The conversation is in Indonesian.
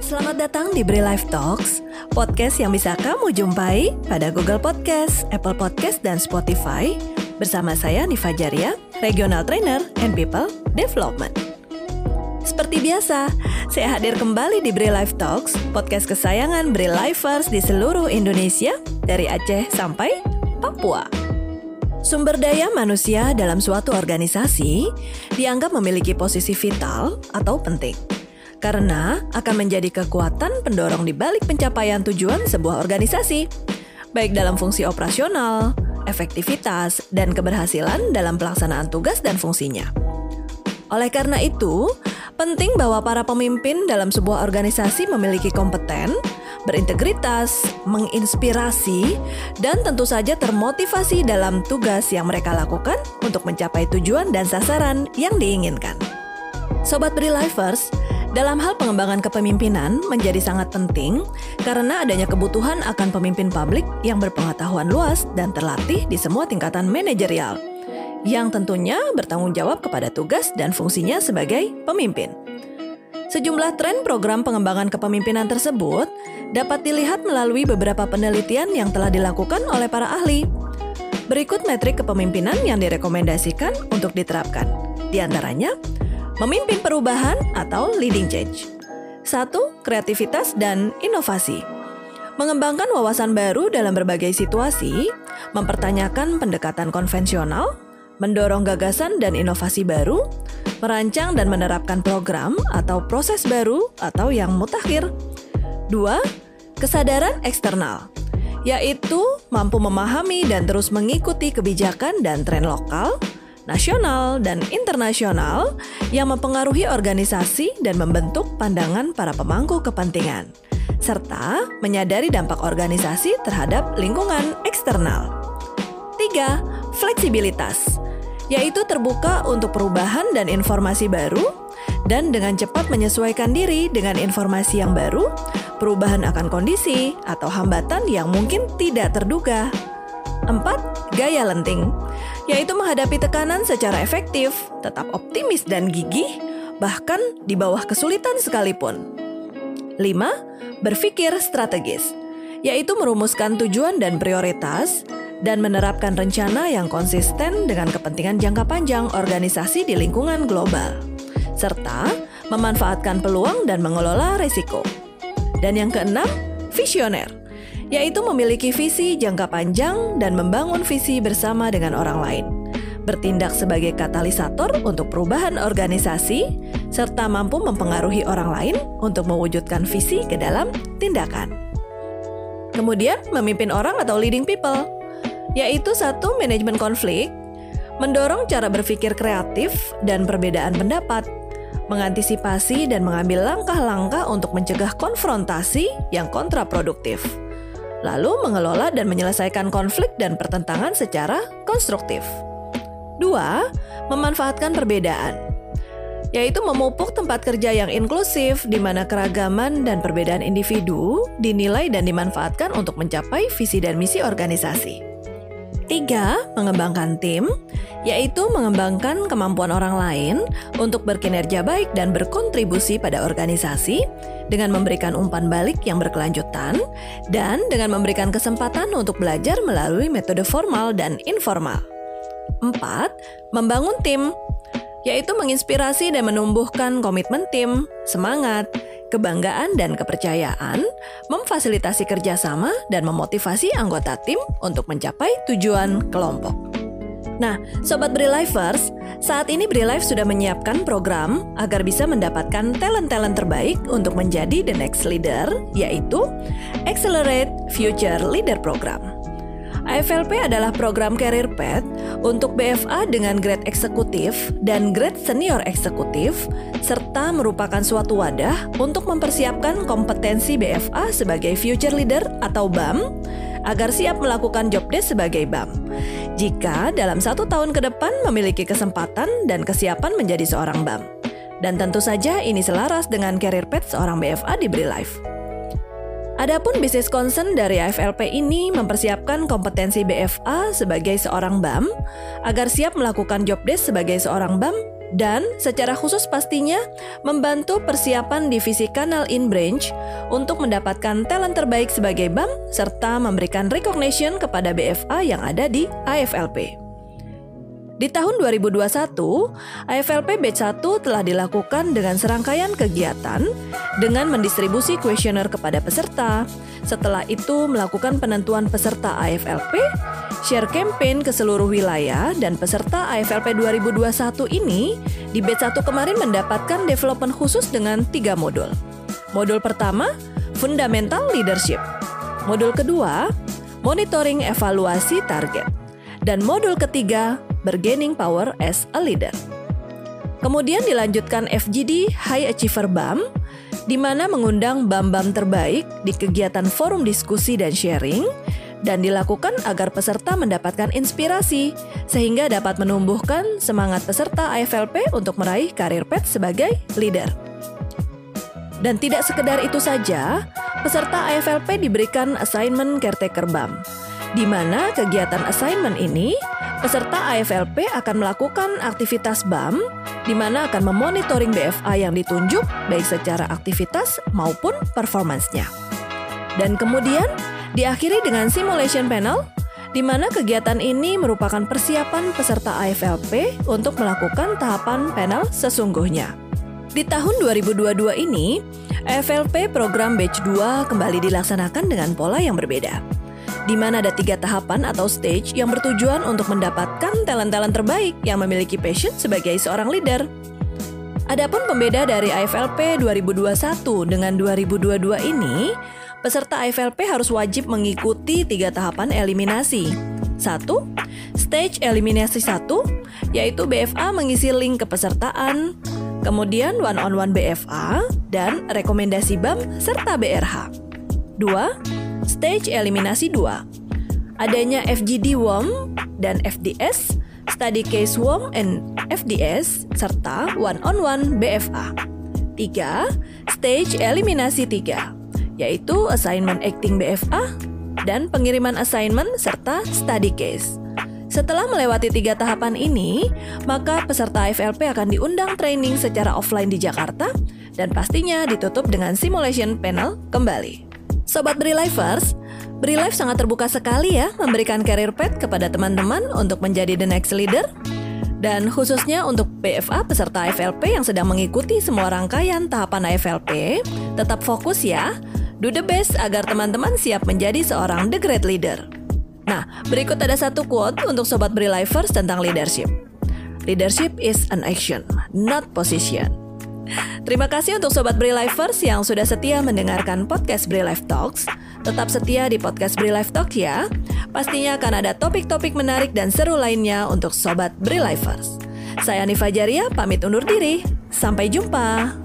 Selamat datang di Bri Life Talks, podcast yang bisa kamu jumpai pada Google Podcast, Apple Podcast, dan Spotify bersama saya Nifa Jaria, Regional Trainer and People Development. Seperti biasa, saya hadir kembali di Bri Life Talks, podcast kesayangan Bri Lifers di seluruh Indonesia, dari Aceh sampai Papua. Sumber daya manusia dalam suatu organisasi dianggap memiliki posisi vital atau penting karena akan menjadi kekuatan pendorong di balik pencapaian tujuan sebuah organisasi, baik dalam fungsi operasional, efektivitas, dan keberhasilan dalam pelaksanaan tugas dan fungsinya. Oleh karena itu, penting bahwa para pemimpin dalam sebuah organisasi memiliki kompeten, berintegritas, menginspirasi, dan tentu saja termotivasi dalam tugas yang mereka lakukan untuk mencapai tujuan dan sasaran yang diinginkan. Sobat Bri Lifers, dalam hal pengembangan kepemimpinan menjadi sangat penting karena adanya kebutuhan akan pemimpin publik yang berpengetahuan luas dan terlatih di semua tingkatan manajerial, yang tentunya bertanggung jawab kepada tugas dan fungsinya sebagai pemimpin. Sejumlah tren program pengembangan kepemimpinan tersebut dapat dilihat melalui beberapa penelitian yang telah dilakukan oleh para ahli. Berikut metrik kepemimpinan yang direkomendasikan untuk diterapkan. Di antaranya, Memimpin perubahan atau leading change. Satu, kreativitas dan inovasi. Mengembangkan wawasan baru dalam berbagai situasi, mempertanyakan pendekatan konvensional, mendorong gagasan dan inovasi baru, merancang dan menerapkan program atau proses baru atau yang mutakhir. Dua, kesadaran eksternal, yaitu mampu memahami dan terus mengikuti kebijakan dan tren lokal, nasional, dan internasional yang mempengaruhi organisasi dan membentuk pandangan para pemangku kepentingan, serta menyadari dampak organisasi terhadap lingkungan eksternal. 3. Fleksibilitas, yaitu terbuka untuk perubahan dan informasi baru, dan dengan cepat menyesuaikan diri dengan informasi yang baru, perubahan akan kondisi atau hambatan yang mungkin tidak terduga. 4. Gaya lenting yaitu menghadapi tekanan secara efektif, tetap optimis dan gigih, bahkan di bawah kesulitan sekalipun. 5. Berpikir strategis, yaitu merumuskan tujuan dan prioritas dan menerapkan rencana yang konsisten dengan kepentingan jangka panjang organisasi di lingkungan global, serta memanfaatkan peluang dan mengelola risiko. Dan yang keenam, visioner yaitu memiliki visi jangka panjang dan membangun visi bersama dengan orang lain, bertindak sebagai katalisator untuk perubahan organisasi, serta mampu mempengaruhi orang lain untuk mewujudkan visi ke dalam tindakan. Kemudian, memimpin orang atau leading people, yaitu satu manajemen konflik, mendorong cara berpikir kreatif dan perbedaan pendapat, mengantisipasi dan mengambil langkah-langkah untuk mencegah konfrontasi yang kontraproduktif lalu mengelola dan menyelesaikan konflik dan pertentangan secara konstruktif. Dua, memanfaatkan perbedaan, yaitu memupuk tempat kerja yang inklusif di mana keragaman dan perbedaan individu dinilai dan dimanfaatkan untuk mencapai visi dan misi organisasi. Tiga, mengembangkan tim, yaitu mengembangkan kemampuan orang lain untuk berkinerja baik dan berkontribusi pada organisasi dengan memberikan umpan balik yang berkelanjutan dan dengan memberikan kesempatan untuk belajar melalui metode formal dan informal. Empat, membangun tim, yaitu menginspirasi dan menumbuhkan komitmen tim, semangat, kebanggaan dan kepercayaan, memfasilitasi kerjasama dan memotivasi anggota tim untuk mencapai tujuan kelompok. Nah, Sobat Brilifers, saat ini Brilife sudah menyiapkan program agar bisa mendapatkan talent-talent terbaik untuk menjadi the next leader, yaitu Accelerate Future Leader Program. AFLP adalah program career path untuk BFA dengan grade eksekutif dan grade senior eksekutif, serta merupakan suatu wadah untuk mempersiapkan kompetensi BFA sebagai future leader atau BAM agar siap melakukan job desk sebagai BAM. Jika dalam satu tahun ke depan memiliki kesempatan dan kesiapan menjadi seorang BAM. Dan tentu saja ini selaras dengan career path seorang BFA di Life. Adapun bisnis concern dari AFLP ini mempersiapkan kompetensi BFA sebagai seorang BAM agar siap melakukan job desk sebagai seorang BAM dan secara khusus pastinya membantu persiapan divisi kanal in branch untuk mendapatkan talent terbaik sebagai BAM serta memberikan recognition kepada BFA yang ada di AFLP. Di tahun 2021, AFLP Batch 1 telah dilakukan dengan serangkaian kegiatan dengan mendistribusi kuesioner kepada peserta. Setelah itu melakukan penentuan peserta AFLP, share campaign ke seluruh wilayah dan peserta AFLP 2021 ini di Batch 1 kemarin mendapatkan development khusus dengan tiga modul. Modul pertama, Fundamental Leadership. Modul kedua, Monitoring Evaluasi Target. Dan modul ketiga, Bargaining Power as a Leader. Kemudian dilanjutkan FGD High Achiever BAM, di mana mengundang BAM-BAM terbaik di kegiatan forum diskusi dan sharing, dan dilakukan agar peserta mendapatkan inspirasi, sehingga dapat menumbuhkan semangat peserta AFLP untuk meraih karir pet sebagai leader. Dan tidak sekedar itu saja, peserta AFLP diberikan assignment caretaker BAM, di mana kegiatan assignment ini Peserta AFLP akan melakukan aktivitas BAM di mana akan memonitoring BFA yang ditunjuk baik secara aktivitas maupun performansnya. Dan kemudian diakhiri dengan simulation panel di mana kegiatan ini merupakan persiapan peserta AFLP untuk melakukan tahapan panel sesungguhnya. Di tahun 2022 ini, AFLP program batch 2 kembali dilaksanakan dengan pola yang berbeda di mana ada tiga tahapan atau stage yang bertujuan untuk mendapatkan talent-talent terbaik yang memiliki passion sebagai seorang leader. Adapun pembeda dari AFLP 2021 dengan 2022 ini, peserta AFLP harus wajib mengikuti tiga tahapan eliminasi. Satu, stage eliminasi satu, yaitu BFA mengisi link kepesertaan, kemudian one-on-one BFA, dan rekomendasi BAM serta BRH. Dua, Stage eliminasi 2. Adanya FGD WOM dan FDS, Study Case WOM and FDS, serta one-on-one BFA. 3. Stage eliminasi 3, yaitu Assignment Acting BFA dan pengiriman assignment serta study case. Setelah melewati tiga tahapan ini, maka peserta FLP akan diundang training secara offline di Jakarta dan pastinya ditutup dengan simulation panel kembali. Sobat Brilifers, Brilife sangat terbuka sekali ya memberikan career path kepada teman-teman untuk menjadi the next leader. Dan khususnya untuk PFA peserta FLP yang sedang mengikuti semua rangkaian tahapan AFLP, tetap fokus ya. Do the best agar teman-teman siap menjadi seorang the great leader. Nah, berikut ada satu quote untuk Sobat Brilifers tentang leadership. Leadership is an action, not position. Terima kasih untuk Sobat Brilifers yang sudah setia mendengarkan podcast Brilife Talks. Tetap setia di podcast Brilife Talk ya. Pastinya akan ada topik-topik menarik dan seru lainnya untuk Sobat Brilifers. Saya Nifa Jaria, pamit undur diri. Sampai jumpa.